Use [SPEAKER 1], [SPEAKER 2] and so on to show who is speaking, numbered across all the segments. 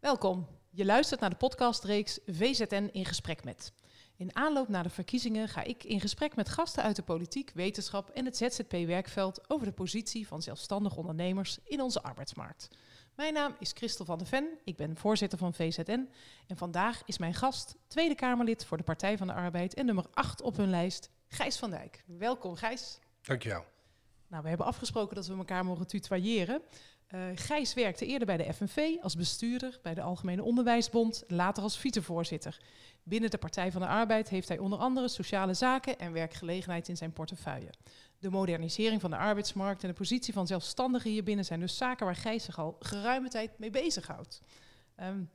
[SPEAKER 1] Welkom. Je luistert naar de podcastreeks VZN in gesprek met. In aanloop naar de verkiezingen ga ik in gesprek met gasten uit de politiek, wetenschap en het ZZP-werkveld over de positie van zelfstandig ondernemers in onze arbeidsmarkt. Mijn naam is Christel van der Ven, ik ben voorzitter van VZN en vandaag is mijn gast Tweede Kamerlid voor de Partij van de Arbeid en nummer 8 op hun lijst, Gijs van Dijk. Welkom Gijs.
[SPEAKER 2] Dankjewel.
[SPEAKER 1] Nou, we hebben afgesproken dat we elkaar mogen tutoyeren. Uh, Gijs werkte eerder bij de FNV als bestuurder bij de Algemene Onderwijsbond, later als vicevoorzitter. Binnen de Partij van de Arbeid heeft hij onder andere sociale zaken en werkgelegenheid in zijn portefeuille. De modernisering van de arbeidsmarkt en de positie van zelfstandigen hierbinnen zijn dus zaken waar Gijs zich al geruime tijd mee bezighoudt. Um,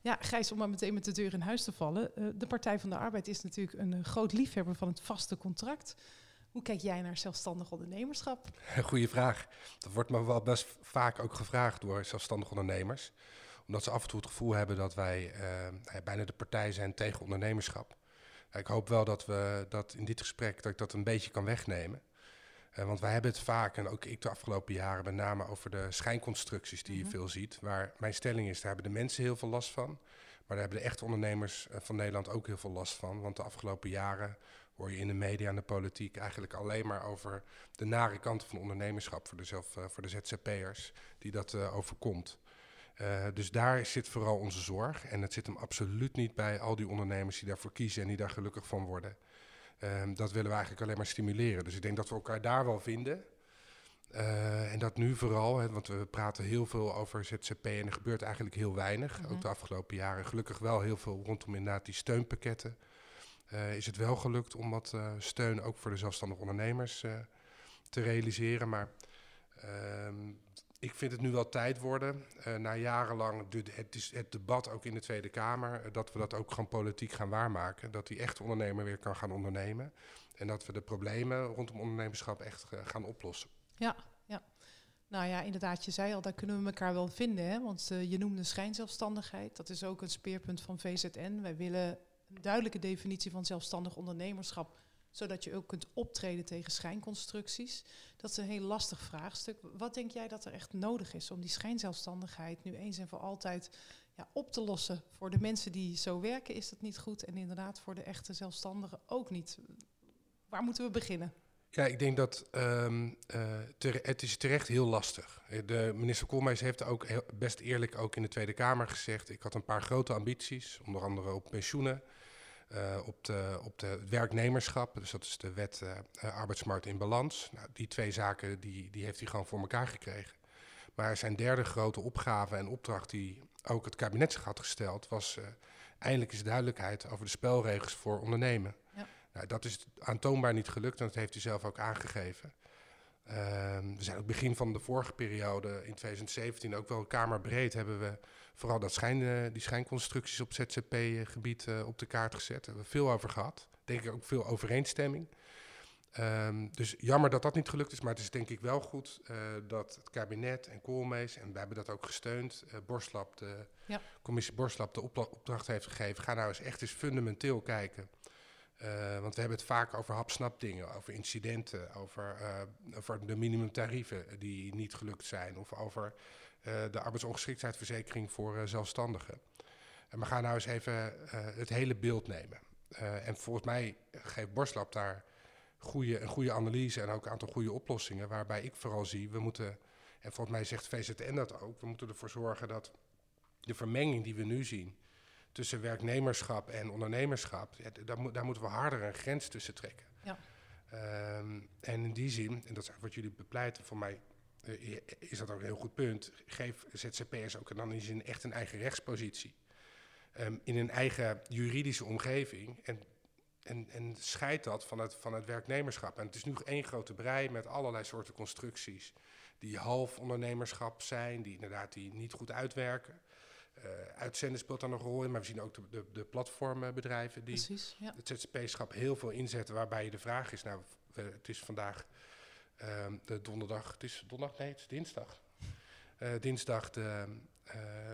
[SPEAKER 1] ja, Gijs, om maar meteen met de deur in huis te vallen. Uh, de Partij van de Arbeid is natuurlijk een uh, groot liefhebber van het vaste contract. Hoe kijk jij naar zelfstandig ondernemerschap?
[SPEAKER 2] Goeie vraag. Dat wordt me wel best vaak ook gevraagd door zelfstandig ondernemers. Omdat ze af en toe het gevoel hebben dat wij uh, bijna de partij zijn tegen ondernemerschap. Ik hoop wel dat we dat in dit gesprek dat ik dat een beetje kan wegnemen. Uh, want wij hebben het vaak, en ook ik de afgelopen jaren, met name over de schijnconstructies die je mm -hmm. veel ziet. Waar mijn stelling is, daar hebben de mensen heel veel last van. Maar daar hebben de echte ondernemers eh, van Nederland ook heel veel last van. Want de afgelopen jaren hoor je in de media en de politiek eigenlijk alleen maar over de nare kanten van ondernemerschap voor de, zelf, uh, voor de ZZP'ers die dat uh, overkomt. Uh, dus daar zit vooral onze zorg. En het zit hem absoluut niet bij al die ondernemers die daarvoor kiezen en die daar gelukkig van worden. dat willen we eigenlijk alleen maar stimuleren. Dus ik denk dat we elkaar daar wel vinden. Uh, en dat nu vooral, hè, want we praten heel veel over ZZP en er gebeurt eigenlijk heel weinig. Mm -hmm. Ook de afgelopen jaren. Gelukkig wel heel veel rondom inderdaad die steunpakketten. Uh, is het wel gelukt om wat uh, steun ook voor de zelfstandige ondernemers te realiseren. Maar ehm, ik vind het nu wel tijd worden, na jarenlang het, het debat ook in de Tweede Kamer, dat we dat ook gewoon politiek gaan waarmaken. Dat die echte ondernemer weer kan gaan ondernemen. En dat we de problemen rondom ondernemerschap echt gaan oplossen.
[SPEAKER 1] Ja, ja. Nou ja, inderdaad, je zei al, daar kunnen we elkaar wel vinden. Hè? Want je noemde schijnzelfstandigheid. Dat is ook een speerpunt van VZN. Wij willen een duidelijke definitie van zelfstandig ondernemerschap, zodat je ook kunt optreden tegen schijnconstructies. Dat is een heel lastig vraagstuk. Wat denk jij dat er echt nodig is om die schijnzelfstandigheid nu eens en voor altijd ja, op te lossen? Voor de mensen die zo werken is dat niet goed en inderdaad voor de echte zelfstandigen ook niet. Waar moeten we beginnen?
[SPEAKER 2] Ja, ik denk dat uh, ter, het is terecht heel lastig. De minister Koolmees heeft ook best eerlijk ook in de Tweede Kamer gezegd... ik had een paar grote ambities, onder andere op pensioenen... Uh, op, de, op de werknemerschap, dus dat is de wet uh, arbeidsmarkt in balans. Nou, die twee zaken die, die heeft hij gewoon voor elkaar gekregen. Maar zijn derde grote opgave en opdracht die ook het kabinet zich had gesteld... was eindelijk eens duidelijkheid over de spelregels voor ondernemen... Ja. Nou, dat is aantoonbaar niet gelukt en dat heeft hij zelf ook aangegeven. Uh, we zijn ook begin van de vorige periode, in 2017, ook wel kamerbreed hebben we vooral dat schijn, uh, die schijnconstructies op ZZP-gebied uh, op de kaart gezet. Daar hebben we veel over gehad. Denk ik ook veel overeenstemming. Um, dus jammer dat dat niet gelukt is, maar het is denk ik wel goed uh, dat het kabinet en Koolmees, en we hebben dat ook gesteund, uh, Borslap, de ja. commissie Borslap de opdracht heeft gegeven. Ga nou eens echt eens fundamenteel kijken want we hebben het vaak over hapsnap dingen, over incidenten, over, uh, over de minimumtarieven die niet gelukt zijn, of over uh, de arbeidsongeschiktheidsverzekering voor zelfstandigen. En we gaan nou eens even het hele beeld nemen. en volgens mij geeft Borslap daar goede, een goede analyse en ook een aantal goede oplossingen, waarbij ik vooral zie, we moeten, en volgens mij zegt VZN dat ook, we moeten ervoor zorgen dat de vermenging die we nu zien, tussen werknemerschap en ondernemerschap, ja, daar, mo daar, moeten we harder een grens tussen trekken. Ja. Um, en in die zin, en dat is wat jullie bepleiten, voor mij uh, is dat ook een heel goed punt, geef ZZP'ers ook dan in die zin echt een eigen rechtspositie. Um, in een eigen juridische omgeving en, en, en scheid dat van het, van het werknemerschap. En het is nu één grote brei met allerlei soorten constructies die half ondernemerschap zijn, die inderdaad die niet goed uitwerken. Uh, uitzenden speelt daar nog een rol in, maar we zien ook de, de, de platformbedrijven die Precies, ja. het ZZP-schap heel veel inzetten, waarbij de vraag is, nou, het is vandaag uh, de donderdag, het is donderdag, nee, het is dinsdag. Uh, dinsdag de,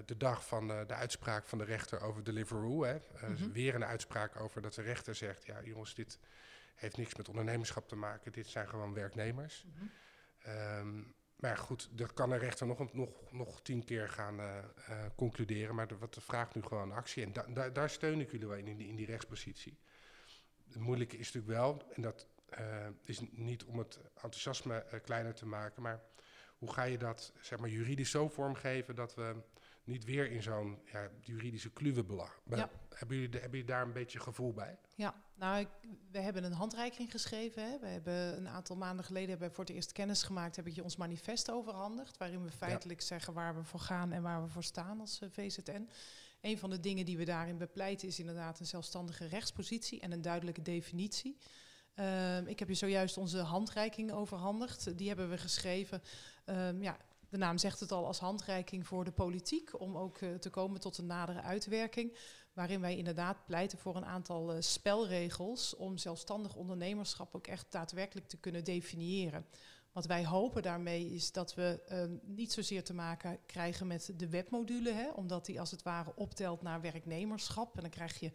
[SPEAKER 2] de dag van de uitspraak van de rechter over Deliveroo. Hè. Dus weer een uitspraak over dat de rechter zegt, ja jongens, dit heeft niks met ondernemerschap te maken, dit zijn gewoon werknemers. -hmm. um, maar goed, dat kan de rechter nog, nog, nog tien keer gaan uh, uh, concluderen. Maar wat vraagt nu gewoon actie. En da, da, daar steun ik jullie wel in, in die, rechtspositie. Het moeilijke is natuurlijk wel, en dat uh, is niet om het enthousiasme kleiner te maken, maar hoe ga je dat zeg maar, juridisch zo vormgeven dat we niet weer in zo'n ja, juridische kluwe belangen. Ja. Hebben, jullie, hebben jullie daar een beetje gevoel bij?
[SPEAKER 1] Ja, nou, ik, we hebben een handreiking geschreven. Hè. We hebben een aantal maanden geleden hebben we voor het eerst kennis gemaakt, heb ik je ons manifest overhandigd, waarin we feitelijk zeggen waar we voor gaan en waar we voor staan als uh, VZN. Een van de dingen die we daarin bepleiten is inderdaad een zelfstandige rechtspositie en een duidelijke definitie. Uh, ik heb je zojuist onze handreiking overhandigd. Die hebben we geschreven. Um, ja, de naam zegt het al als handreiking voor de politiek, om ook uh, te komen tot een nadere uitwerking. Waarin wij inderdaad pleiten voor een aantal uh, spelregels om zelfstandig ondernemerschap ook echt daadwerkelijk te kunnen definiëren. Wat wij hopen daarmee is dat we uh, niet zozeer te maken krijgen met de webmodule, hè, omdat die als het ware optelt naar werknemerschap. En dan krijg je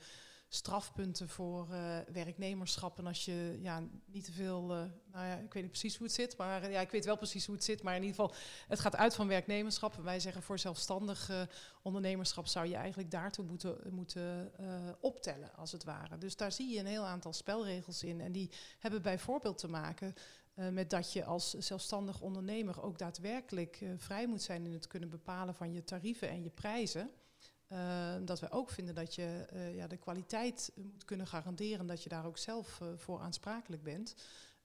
[SPEAKER 1] strafpunten voor uh, werknemerschap. En als je ja, niet te veel, uh, nou ja, ik weet niet precies hoe het zit, maar ja, ik weet wel precies hoe het zit. Maar in ieder geval, het gaat uit van werknemerschap. Wij zeggen voor zelfstandig ondernemerschap zou je eigenlijk daartoe moeten, moeten optellen, als het ware. Dus daar zie je een heel aantal spelregels in. En die hebben bijvoorbeeld te maken met dat je als zelfstandig ondernemer ook daadwerkelijk vrij moet zijn in het kunnen bepalen van je tarieven en je prijzen. Uh, dat we ook vinden dat je uh, ja, de kwaliteit moet kunnen garanderen, dat je daar ook zelf uh, voor aansprakelijk bent.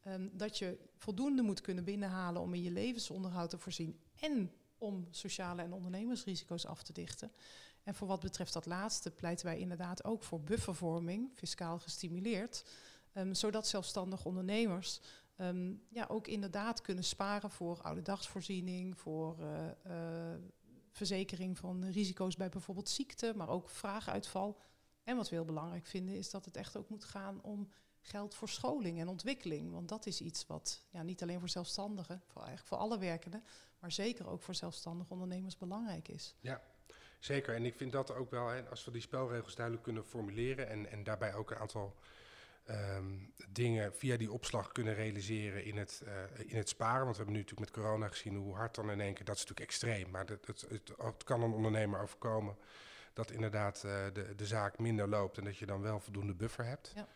[SPEAKER 1] Um, dat je voldoende moet kunnen binnenhalen om in je levensonderhoud te voorzien en om sociale en ondernemersrisico's af te dichten. En voor wat betreft dat laatste pleiten wij inderdaad ook voor buffervorming, fiscaal gestimuleerd, um, zodat zelfstandig ondernemers ja, ook inderdaad kunnen sparen voor oude dagsvoorziening, voor verzekering van risico's bij bijvoorbeeld ziekte, maar ook vraaguitval. En wat we heel belangrijk vinden is dat het echt ook moet gaan om geld voor scholing en ontwikkeling. Want dat is iets wat ja, niet alleen voor zelfstandigen, voor, eigenlijk voor alle werkenden, maar zeker ook voor zelfstandige ondernemers belangrijk is.
[SPEAKER 2] Ja, zeker. En ik vind dat ook wel, hè, als we die spelregels duidelijk kunnen formuleren en, en daarbij ook een aantal um, dingen via die opslag kunnen realiseren in het, uh, in het sparen. Want we hebben nu natuurlijk met corona gezien hoe hard dan in één keer, dat is natuurlijk extreem. Maar het, het, het, het kan een ondernemer overkomen dat inderdaad uh, de, de zaak minder loopt en dat je dan wel voldoende buffer hebt. Ja.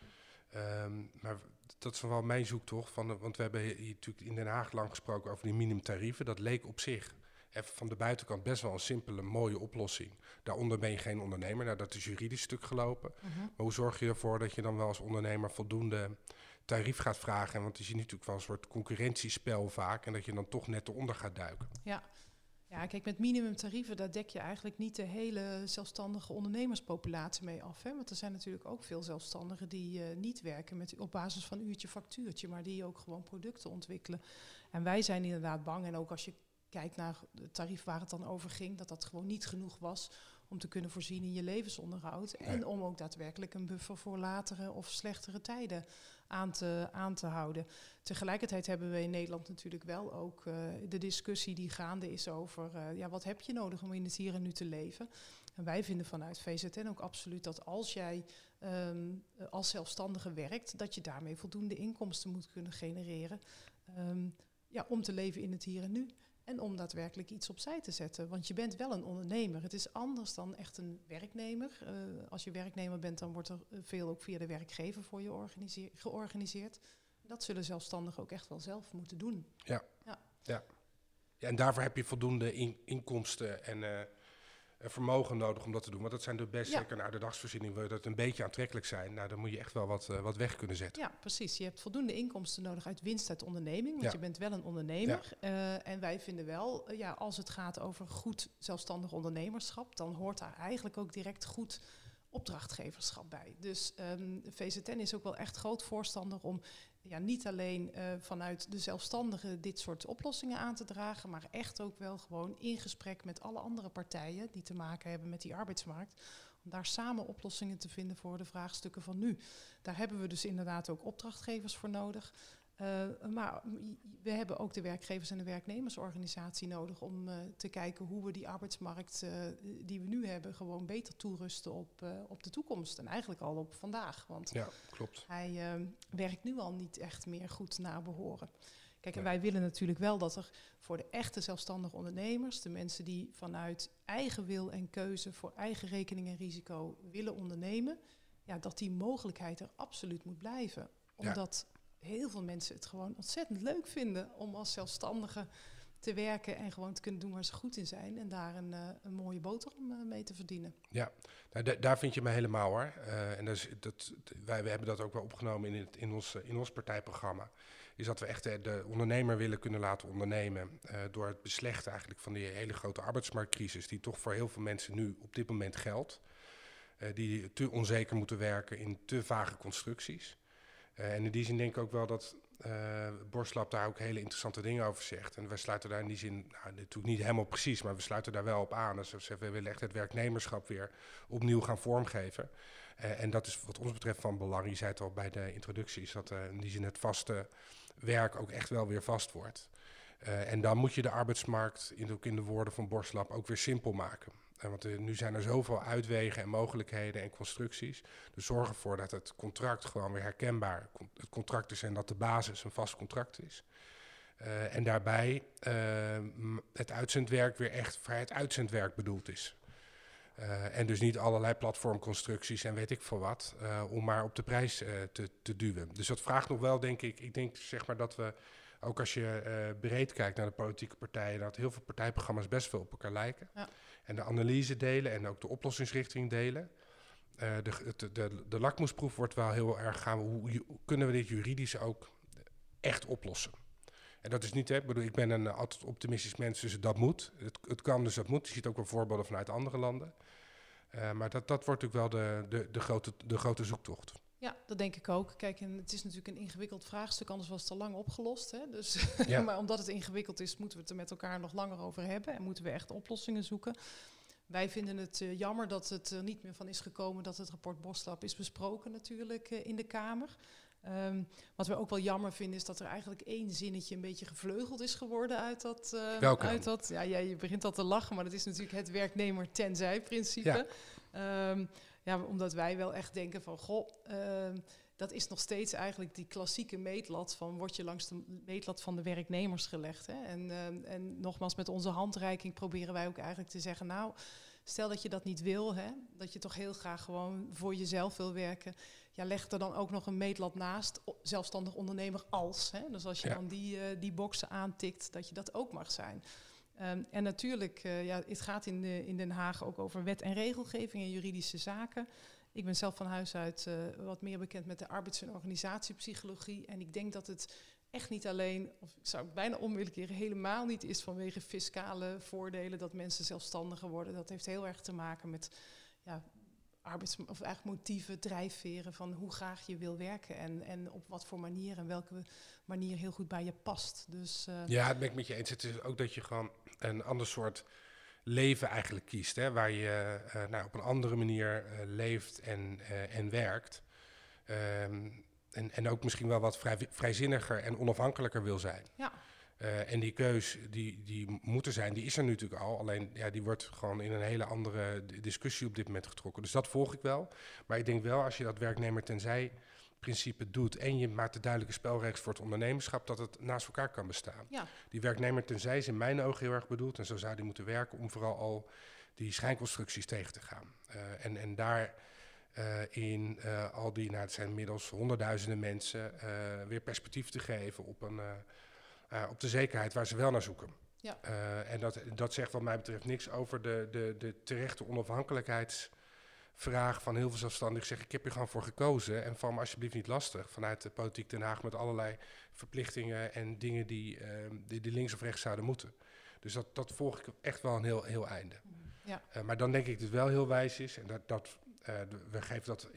[SPEAKER 2] Um, maar dat is wel mijn zoektocht. Van want we hebben hier natuurlijk in Den Haag lang gesproken over die minimumtarieven. Dat leek op zich van de buitenkant best wel een simpele, mooie oplossing. Daaronder ben je geen ondernemer. Nou, dat is juridisch stuk gelopen. Uh -huh. Maar hoe zorg je ervoor dat je dan wel als ondernemer voldoende tarief gaat vragen? Want je ziet natuurlijk wel een soort concurrentiespel vaak. En dat je dan toch net eronder gaat duiken.
[SPEAKER 1] Ja. Ja, kijk, met minimumtarieven, daar dek je eigenlijk niet de hele zelfstandige ondernemerspopulatie mee af. Hè? Want er zijn natuurlijk ook veel zelfstandigen die uh, niet werken met, op basis van uurtje factuurtje, maar die ook gewoon producten ontwikkelen. En wij zijn inderdaad bang, en ook als je kijkt naar het tarief waar het dan over ging, dat dat gewoon niet genoeg was om te kunnen voorzien in je levensonderhoud. Nee. En om ook daadwerkelijk een buffer voor latere of slechtere tijden aan te, aan te houden. Tegelijkertijd hebben we in Nederland natuurlijk wel ook uh, de discussie die gaande is over uh, ja, wat heb je nodig om in het hier en nu te leven. En wij vinden vanuit VZN ook absoluut dat als jij um, als zelfstandige werkt, dat je daarmee voldoende inkomsten moet kunnen genereren. Um, ja, om te leven in het hier en nu. En om daadwerkelijk iets opzij te zetten. Want je bent wel een ondernemer. Het is anders dan echt een werknemer. Uh, als je werknemer bent, dan wordt er veel ook via de werkgever voor je georganiseerd. Dat zullen zelfstandigen ook echt wel zelf moeten doen.
[SPEAKER 2] Ja, ja. ja. ja en daarvoor heb je voldoende in, inkomsten en uh, vermogen nodig om dat te doen. Want dat zijn de best, ja. zeker naar de dagsvoorziening, wil dat een beetje aantrekkelijk zijn. Nou, dan moet je echt wel wat, uh, wat weg kunnen zetten.
[SPEAKER 1] Ja, precies. Je hebt voldoende inkomsten nodig uit winst uit onderneming. Want ja. je bent wel een ondernemer. Ja. Uh, en wij vinden wel, uh, ja, als het gaat over goed zelfstandig ondernemerschap, dan hoort daar eigenlijk ook direct goed opdrachtgeverschap bij. Dus um, VZN is ook wel echt groot voorstander om ja, niet alleen uh, vanuit de zelfstandigen dit soort oplossingen aan te dragen, maar echt ook wel gewoon in gesprek met alle andere partijen die te maken hebben met die arbeidsmarkt. Om daar samen oplossingen te vinden voor de vraagstukken van nu. Daar hebben we dus inderdaad ook opdrachtgevers voor nodig. Uh, maar we hebben ook de werkgevers- en de werknemersorganisatie nodig om uh, te kijken hoe we die arbeidsmarkt uh, die we nu hebben gewoon beter toerusten op, op de toekomst. En eigenlijk al op vandaag. Want
[SPEAKER 2] ja, klopt.
[SPEAKER 1] hij werkt nu al niet echt meer goed naar behoren. Kijk, en wij willen natuurlijk wel dat er voor de echte zelfstandige ondernemers, de mensen die vanuit eigen wil en keuze voor eigen rekening en risico willen ondernemen, ja, dat die mogelijkheid er absoluut moet blijven. Omdat heel veel mensen het gewoon ontzettend leuk vinden om als zelfstandige te werken en gewoon te kunnen doen waar ze goed in zijn en daar een, uh, een mooie boterham uh, mee te verdienen.
[SPEAKER 2] Ja, nou, daar vind je me helemaal hoor. Uh, en is, dat, wij, wij hebben dat ook wel opgenomen in, in, ons, in ons partijprogramma. Is dat we echt de ondernemer willen kunnen laten ondernemen door het beslechten eigenlijk van die hele grote arbeidsmarktcrisis die toch voor heel veel mensen nu op dit moment geldt. die te onzeker moeten werken in te vage constructies. En in die zin denk ik ook wel dat uh, Borslap daar ook hele interessante dingen over zegt. En wij sluiten daar in die zin, nou, natuurlijk niet helemaal precies, maar we sluiten daar wel op aan. Dus we willen echt het werknemerschap weer opnieuw gaan vormgeven. Uh, en dat is wat ons betreft van belang. Je zei het al bij de introductie, is dat in die zin het vaste werk ook echt wel weer vast wordt. en dan moet je de arbeidsmarkt, in, ook in de woorden van Borslap, ook weer simpel maken. Want uh, nu zijn er zoveel uitwegen en mogelijkheden en constructies. Dus zorg ervoor dat het contract gewoon weer herkenbaar het contract is en dat de basis een vast contract is. Uh, en daarbij uh, het uitzendwerk weer echt vrijheid uitzendwerk bedoeld is. en dus niet allerlei platformconstructies en weet ik veel wat, om maar op de prijs te, te duwen. Dus dat vraagt nog wel, denk ik, ik denk zeg maar dat we, ook als je breed kijkt naar de politieke partijen, dat heel veel partijprogramma's best veel op elkaar lijken. Ja en de analyse delen en ook de oplossingsrichting delen. Uh, de, de, de, lakmoesproef wordt wel heel erg gaan. Hoe, kunnen we dit juridisch ook echt oplossen? En dat is niet, hè, ik bedoel, ik ben een altijd optimistisch mens, dus dat moet. Het, het kan, dus dat moet. Je ziet ook wel voorbeelden vanuit andere landen. Uh, maar dat, dat wordt natuurlijk wel de, de, de, grote, de grote zoektocht.
[SPEAKER 1] Ja, dat denk ik ook. Kijk, en het is natuurlijk een ingewikkeld vraagstuk, anders was het al lang opgelost. Hè? Dus, maar omdat het ingewikkeld is, moeten we het er met elkaar nog langer over hebben en moeten we echt oplossingen zoeken. Wij vinden het uh, jammer dat het er niet meer van is gekomen dat het rapport Boslap is besproken natuurlijk uh, in de Kamer. Um, wat we ook wel jammer vinden is dat er eigenlijk één zinnetje een beetje gevleugeld is geworden uit dat. Uh, uit dat ja, ja, je begint al te lachen, maar dat is natuurlijk het werknemer tenzij principe. Ja. Um, ja, omdat wij wel echt denken van, goh, uh, dat is nog steeds eigenlijk die klassieke meetlat van, word je langs de meetlat van de werknemers gelegd. Hè? En, uh, en nogmaals, met onze handreiking proberen wij ook eigenlijk te zeggen, nou, stel dat je dat niet wil, hè, dat je toch heel graag gewoon voor jezelf wil werken. Ja, leg er dan ook nog een meetlat naast, zelfstandig ondernemer als. Hè? Dus als je dan die, uh, die boxen aantikt, dat je dat ook mag zijn. Um, en natuurlijk, uh, ja, het gaat in, de, in Den Haag ook over wet en regelgeving en juridische zaken. Ik ben zelf van huis uit uh, wat meer bekend met de arbeids- en organisatiepsychologie. En ik denk dat het echt niet alleen, of ik zou het bijna willen keren, helemaal niet is vanwege fiscale voordelen dat mensen zelfstandiger worden. Dat heeft heel erg te maken met ja, arbeids- of eigenlijk motieven, drijfveren van hoe graag je wil werken en, en op wat voor manier en welke manier heel goed bij je past. Dus,
[SPEAKER 2] uh, ja, het ben ik met je eens. Het is ook dat je gewoon een ander soort leven eigenlijk kiest, hè, waar je uh, nou, op een andere manier uh, leeft en, en werkt. Um, en, en ook misschien wel wat vrij, vrijzinniger en onafhankelijker wil zijn. Ja. En die keus die, die moet er zijn, die is er natuurlijk al. Alleen ja, die wordt gewoon in een hele andere discussie op dit moment getrokken. Dus dat volg ik wel. Maar ik denk wel, als je dat werknemer tenzij principe doet en je maakt de duidelijke spelregels voor het ondernemerschap, dat het naast elkaar kan bestaan. Ja. Die werknemer tenzij is in mijn ogen heel erg bedoeld, en zo zou die moeten werken om vooral al die schijnconstructies tegen te gaan. Uh, en, en daar uh, in uh, al die, nou het zijn inmiddels honderdduizenden mensen, weer perspectief te geven op, een, op de zekerheid waar ze wel naar zoeken. Ja. en dat, dat zegt wat mij betreft niks over de, de, de terechte onafhankelijkheids vraag van heel veel zelfstandigen. zeg, ik heb hier gewoon voor gekozen en val me alsjeblieft niet lastig vanuit de politiek Den Haag met allerlei verplichtingen en dingen die, uh, die, die, links of rechts zouden moeten. Dus dat, dat volg ik echt wel een heel, heel einde. Ja. Uh, maar dan denk ik dat het wel heel wijs is, en dat, dat uh, we geven dat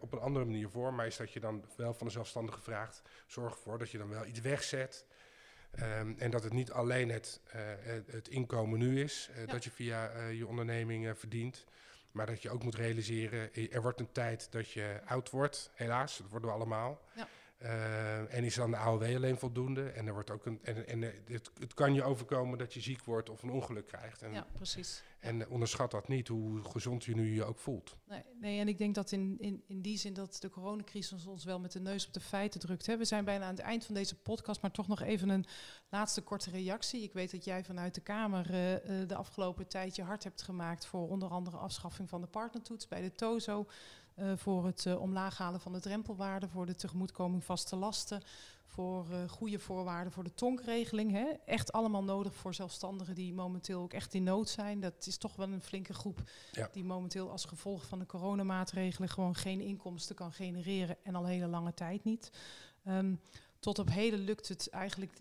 [SPEAKER 2] op een andere manier voor, maar is dat je dan wel van de zelfstandige vraagt, zorg ervoor dat je dan wel iets wegzet. Um, en dat het niet alleen het, het inkomen nu is, ja. dat je via je onderneming verdient, maar dat je ook moet realiseren, er wordt een tijd dat je oud wordt, helaas, dat worden we allemaal. Ja. Uh, en is dan de AOW alleen voldoende? En er wordt ook een. En, en het, het, kan je overkomen dat je ziek wordt of een ongeluk krijgt. En,
[SPEAKER 1] ja, precies.
[SPEAKER 2] En onderschat dat niet, hoe gezond je nu je ook voelt.
[SPEAKER 1] Nee, nee en ik denk dat in, in, in die zin dat de coronacrisis ons wel met de neus op de feiten drukt. Hè. We zijn bijna aan het eind van deze podcast, maar toch nog even een laatste korte reactie. Ik weet dat jij vanuit de Kamer uh, de afgelopen tijd je hard hebt gemaakt voor onder andere afschaffing van de partnertoets bij de TOZO. Uh, voor het uh, omlaag halen van de drempelwaarde, voor de tegemoetkoming vaste lasten, voor uh, goede voorwaarden voor de tonkregeling. Hè. Echt allemaal nodig voor zelfstandigen die momenteel ook echt in nood zijn. Dat is toch wel een flinke groep ja. die momenteel als gevolg van de coronamaatregelen gewoon geen inkomsten kan genereren en al hele lange tijd niet. Um, tot op heden lukt het eigenlijk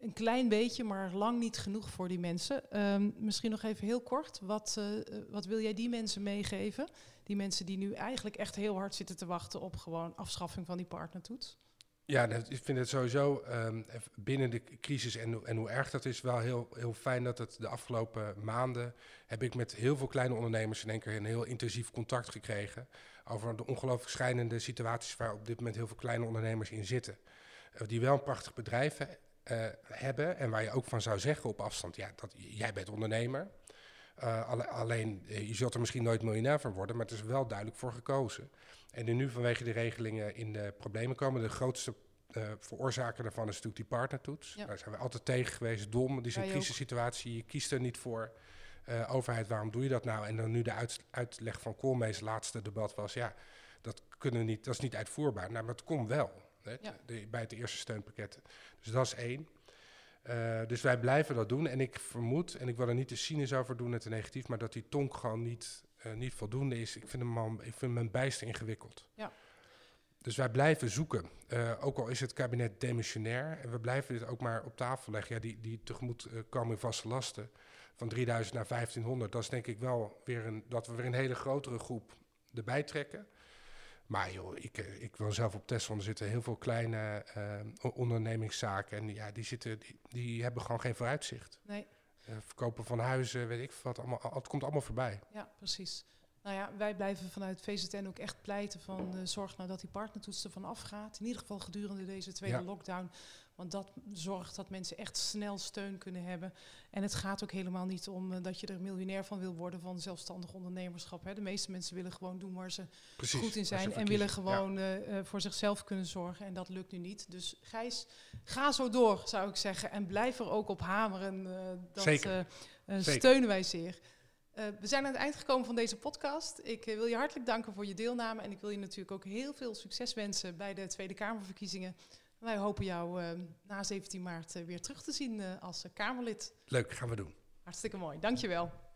[SPEAKER 1] een klein beetje, maar lang niet genoeg voor die mensen. Um, misschien nog even heel kort, wat, uh, wat wil jij die mensen meegeven? Die mensen die nu eigenlijk echt heel hard zitten te wachten op gewoon afschaffing van die partnertoets?
[SPEAKER 2] Ja, ik vind het sowieso um, binnen de crisis en, en, hoe erg dat is, wel heel, heel fijn dat het de afgelopen maanden heb ik met heel veel kleine ondernemers in één keer een heel intensief contact gekregen over de ongelooflijk schijnende situaties waar op dit moment heel veel kleine ondernemers in zitten. Uh, die wel een prachtig bedrijf uh, hebben en waar je ook van zou zeggen op afstand, ja, dat, jij bent ondernemer. Uh, alle, alleen, je zult er misschien nooit miljonair van worden, maar het is wel duidelijk voor gekozen. En nu vanwege de regelingen in de problemen komen. De grootste uh, veroorzaker daarvan is natuurlijk die partnertoets. Ja. Daar zijn we altijd tegen geweest. Dom, die is een crisissituatie. Je kiest er niet voor. Uh, overheid, waarom doe je dat nou? En dan nu de uit, uitleg van Koolmees laatste debat was... ja, dat, kunnen niet, dat is niet uitvoerbaar. Nou, maar het komt wel hè, ja. de, bij het eerste steunpakket. Dus dat is één. Uh, dus wij blijven dat doen. En ik vermoed, en ik wil er niet te cynisch over doen en te negatief... maar dat die tonk gewoon niet uh, niet voldoende is. Ik vind hem, al, ik vind hem bijster ingewikkeld. Ja. Dus wij blijven zoeken. Uh, ook al is het kabinet demissionair. En we blijven dit ook maar op tafel leggen. Ja, die, die tegemoetkoming vaste lasten van 3000 naar 1500. Dat is denk ik wel weer een, dat we weer een hele grotere groep erbij trekken. Maar joh, ik, ik woon zelf op Tesla. Er zitten heel veel kleine uh, ondernemingszaken. En ja, die, zitten, die, die hebben gewoon geen vooruitzicht. Nee. Uh, verkopen van huizen, weet ik wat. Allemaal, het komt allemaal voorbij.
[SPEAKER 1] Ja, precies. Nou ja, wij blijven vanuit VZN ook echt pleiten van uh, zorg nou dat die partnertoets ervan afgaat. In ieder geval gedurende deze tweede ja. lockdown. Want dat zorgt dat mensen echt snel steun kunnen hebben. En het gaat ook helemaal niet om uh, dat je er miljonair van wil worden van zelfstandig ondernemerschap. Hè. De meeste mensen willen gewoon doen waar ze Precies, goed in zijn. En willen gewoon ja. uh, voor zichzelf kunnen zorgen. En dat lukt nu niet. Dus Gijs, ga zo door, zou ik zeggen. En blijf er ook op hameren. dat
[SPEAKER 2] Zeker.
[SPEAKER 1] steunen wij zeer. Uh, we zijn aan het eind gekomen van deze podcast. Ik uh, wil je hartelijk danken voor je deelname. En ik wil je natuurlijk ook heel veel succes wensen bij de Tweede Kamerverkiezingen. Wij hopen jou uh, na 17 maart weer terug te zien als Kamerlid.
[SPEAKER 2] Leuk, gaan we doen.
[SPEAKER 1] Hartstikke mooi, dankjewel.